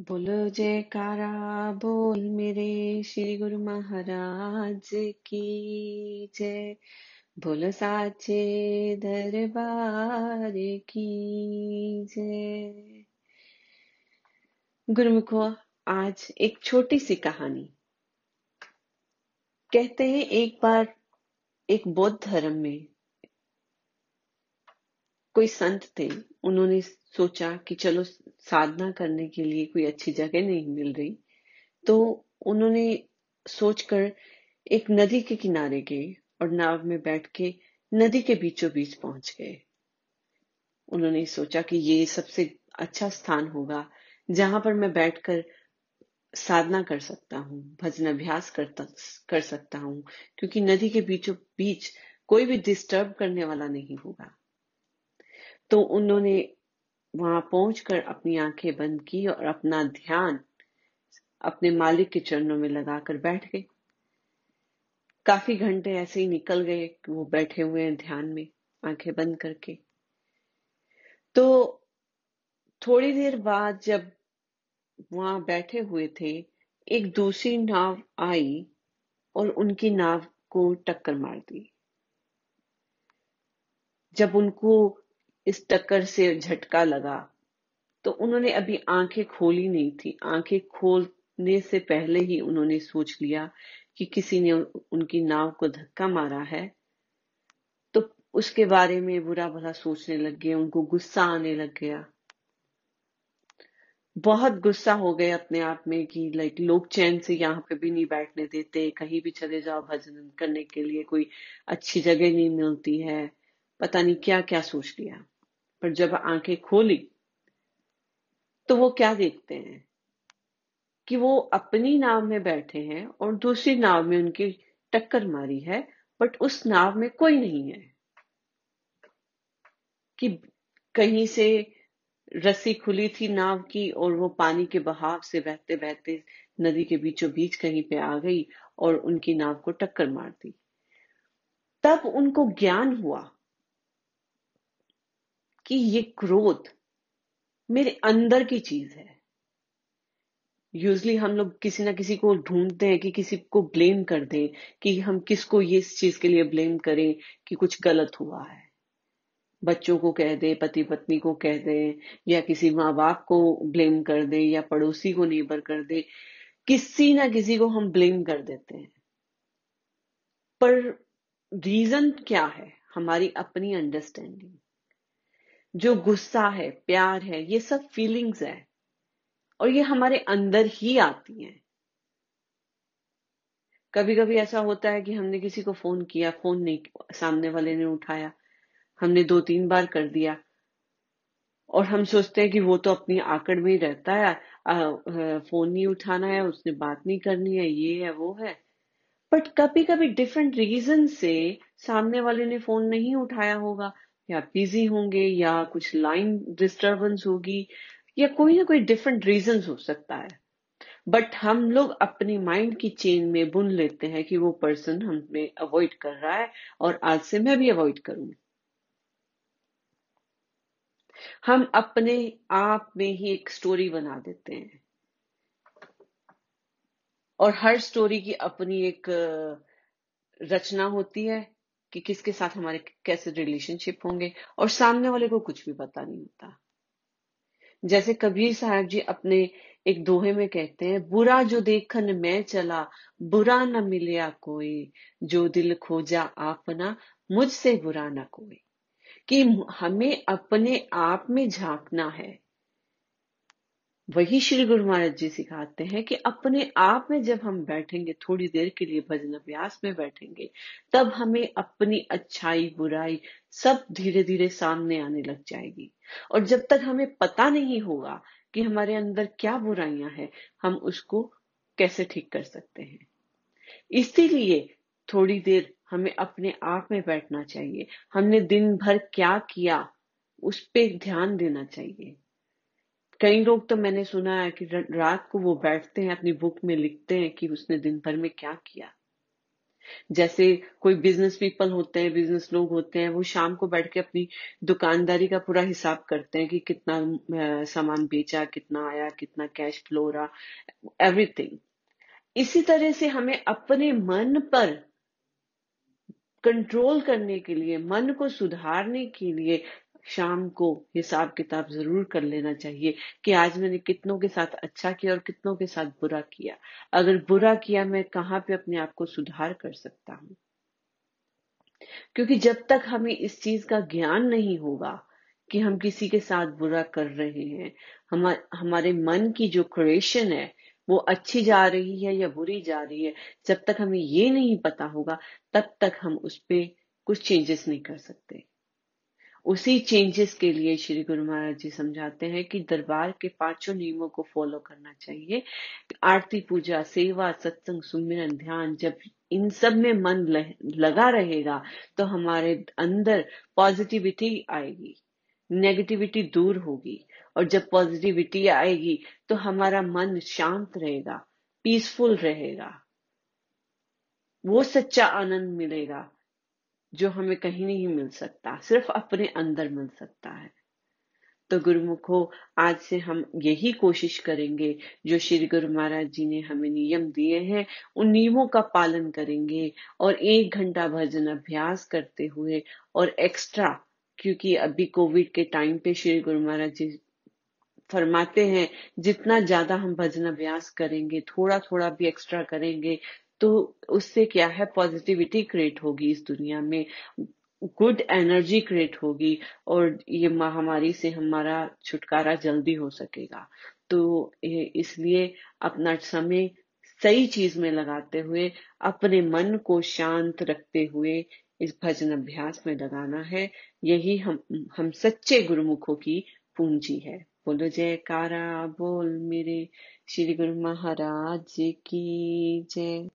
बोलो, जयकारा, बोल मेरे श्री गुरु महाराज की जय। बोलो, साचे दरबार की जय। गुरुमुखो, आज एक छोटी सी कहानी। कहते हैं, एक बार एक बौद्ध धर्म में कोई संत थे, उन्होंने सोचा कि चलो साधना करने के लिए कोई अच्छी जगह नहीं मिल रही। तो उन्होंने सोचकर एक नदी के किनारे गए और नाव में बैठ के नदी के बीचों बीच पहुँच गए। उन्होंने सोचा कि ये सबसे अच्छा स्थान होगा जहाँ पर मैं बैठकर साधना कर सकता हूँ, भजन अभ्यास कर सकता हूँ, क्योंकि नदी के बीचों बीच कोई भी डिस्टर्ब करने वाला नहीं होगा। तो उन्होंने वहाँ पहुंचकर अपनी आँखें बंद की और अपना ध्यान अपने मालिक के चरणों में लगाकर बैठ गए काफ़ी घंटे ऐसे ही निकल गए वो बैठे हुए हैं ध्यान में, आँखें बंद करके। तो थोड़ी देर बाद जब वहाँ बैठे हुए थे, एक दूसरी नाव आई और उनकी नाव को टक्कर मार दी। जब उनको इस टक्कर से झटका लगा। तो उन्होंने अभी आँखें खोली नहीं थी। आँखें खोलने से पहले ही उन्होंने सोच लिया कि किसी ने उनकी नाव को धक्का मारा है। तो उसके बारे में बुरा भला सोचने लग गए, उनको गुस्सा आने लग गया। बहुत गुस्सा हो गए अपने आप में कि लाइक लोग चैन से यहाँ पे भी नहीं बैठने देते, कहीं भी चले जाओ भजन करने के लिए कोई अच्छी जगह नहीं मिलती है। पता नहीं क्या क्या सोच लिया। पर जब आँखें खोली तो वो क्या देखते हैं? कि वो अपनी नाव में बैठे हैं और दूसरी नाव में उनकी टक्कर मारी है, बट उस नाव में कोई नहीं है। कि कहीं से रस्सी खुली थी नाव की और वो पानी के बहाव से बहते बहते नदी के बीचों बीच कहीं पे आ गई और उनकी नाव को टक्कर मार दी। तब उनको ज्ञान हुआ कि ये क्रोध मेरे अंदर की चीज़ है। यूजली हम लोग किसी ना किसी को ढूंढते हैं कि किसी को ब्लेम कर दें कि हम किसको ये इस चीज़ के लिए ब्लेम करें कि कुछ गलत हुआ है। बच्चों को कह दें पति पत्नी को कह दें, या किसी माँ बाप को ब्लेम कर दें, या पड़ोसी को नेबर कर दें, किसी ना किसी को हम ब्लेम कर देते हैं। पर रीजन क्या है? हमारी अपनी अंडरस्टैंडिंग जो गुस्सा है प्यार है ये सब फीलिंग्स है। और ये हमारे अंदर ही आती हैं। कभी कभी ऐसा होता है कि हमने किसी को फ़ोन किया फ़ोन नहीं सामने वाले ने उठाया हमने दो तीन बार कर दिया और हम सोचते हैं कि वो तो अपनी आकड़ में ही रहता है आ, फ़ोन नहीं उठाना है उसने बात नहीं करनी है ये है वो है। बट कभी कभी डिफरेंट रीजन से सामने वाले ने फ़ोन नहीं उठाया होगा या बिज़ी होंगे या कुछ लाइन डिस्टरबेंस होगी या कोई ना कोई डिफरेंट रीजन हो सकता है। बट हम लोग अपनी माइंड की चेन में बुन लेते हैं कि वो पर्सन हमें अवॉइड कर रहा है और आज से मैं भी अवॉइड करूँगी। हम अपने आप में ही एक स्टोरी बना देते हैं। और हर स्टोरी की अपनी एक रचना होती है। कि किसके साथ हमारे कैसे रिलेशनशिप होंगे? और सामने वाले को कुछ भी पता नहीं होता। जैसे कबीर साहब जी अपने एक दोहे में कहते हैं, बुरा जो देखन मैं चला, बुरा न मिलया कोई। जो दिल खोजा आपना, मुझसे बुरा न कोई। कि हमें अपने आप में झांकना है। वही श्री गुरु महाराज जी सिखाते हैं कि अपने आप में जब हम बैठेंगे, थोड़ी देर के लिए भजन अभ्यास में बैठेंगे, तब हमें अपनी अच्छाई, बुराई सब धीरे धीरे सामने आने लग जाएगी। और जब तक हमें पता नहीं होगा कि हमारे अंदर क्या बुराइयाँ हैं, हम उसको कैसे ठीक कर सकते हैं। इसीलिए थोड़ी देर हमें अपने आप में बैठना चाहिए। हमने दिन भर क्या किया, उस पर ध्यान देना चाहिए। कई लोग तो मैंने सुना है कि रात को वो बैठते हैं, अपनी बुक में लिखते हैं कि उसने दिन भर में क्या किया। जैसे कोई बिज़नेस पीपल होते हैं बिज़नेस लोग होते हैं, वो शाम को बैठ के अपनी दुकानदारी का पूरा हिसाब करते हैं कि कितना सामान बेचा, कितना आया, कितना कैश फ्लो रहा एवरीथिंग इसी तरह से हमें अपने मन पर कंट्रोल करने के लिए, मन को सुधारने के लिए शाम को हिसाब किताब ज़रूर कर लेना चाहिए कि आज मैंने कितनों के साथ अच्छा किया और कितनों के साथ बुरा किया। अगर बुरा किया, मैं कहाँ पे अपने आप को सुधार कर सकता हूँ? क्योंकि जब तक हमें इस चीज़ का ज्ञान नहीं होगा कि हम किसी के साथ बुरा कर रहे हैं, हम, हमारे मन की जो क्रिएशन है, वो अच्छी जा रही है या बुरी जा रही है, जब तक हमें ये नहीं पता होगा, तब तक हम उस पर कुछ चेंजेस नहीं कर सकते। उसी चेंजेस के लिए श्री गुरु महाराज जी समझाते हैं कि दरबार के पाँचों नियमों को फॉलो करना चाहिए। आरती पूजा, सेवा, सत्संग, सुमिरन, ध्यान, जब इन सब में मन लगा रहेगा तो हमारे अंदर पॉजिटिविटी आएगी नेगेटिविटी दूर होगी। और जब पॉजिटिविटी आएगी तो हमारा मन शांत रहेगा पीसफुल रहेगा। वो सच्चा आनंद मिलेगा। जो हमें कहीं नहीं मिल सकता, सिर्फ़ अपने अंदर मिल सकता है। तो गुरुमुखो, आज से हम यही कोशिश करेंगे, जो श्री गुरु महाराज जी ने हमें नियम दिए हैं, उन नियमों का पालन करेंगे और एक घंटा भजन अभ्यास करते हुए और एक्स्ट्रा क्योंकि अभी कोविड के टाइम पे श्री गुरु महाराज जी फरमाते हैं, जितना ज़्यादा हम भजन अभ्यास करेंगे थोड़ा थोड़ा भी एक्स्ट्रा करेंगे तो उससे क्या है? पॉजिटिविटी क्रिएट होगी इस दुनिया में। गुड एनर्जी क्रिएट होगी और ये महामारी से हमारा छुटकारा जल्दी हो सकेगा। तो इसलिए अपना समय सही चीज़ में लगाते हुए, अपने मन को शांत रखते हुए इस भजन अभ्यास में लगाना है। यही हम हम सच्चे गुरुमुखों की पूंजी है। बोलो, जयकारा, बोल मेरे। श्री गुरु महाराज की जय।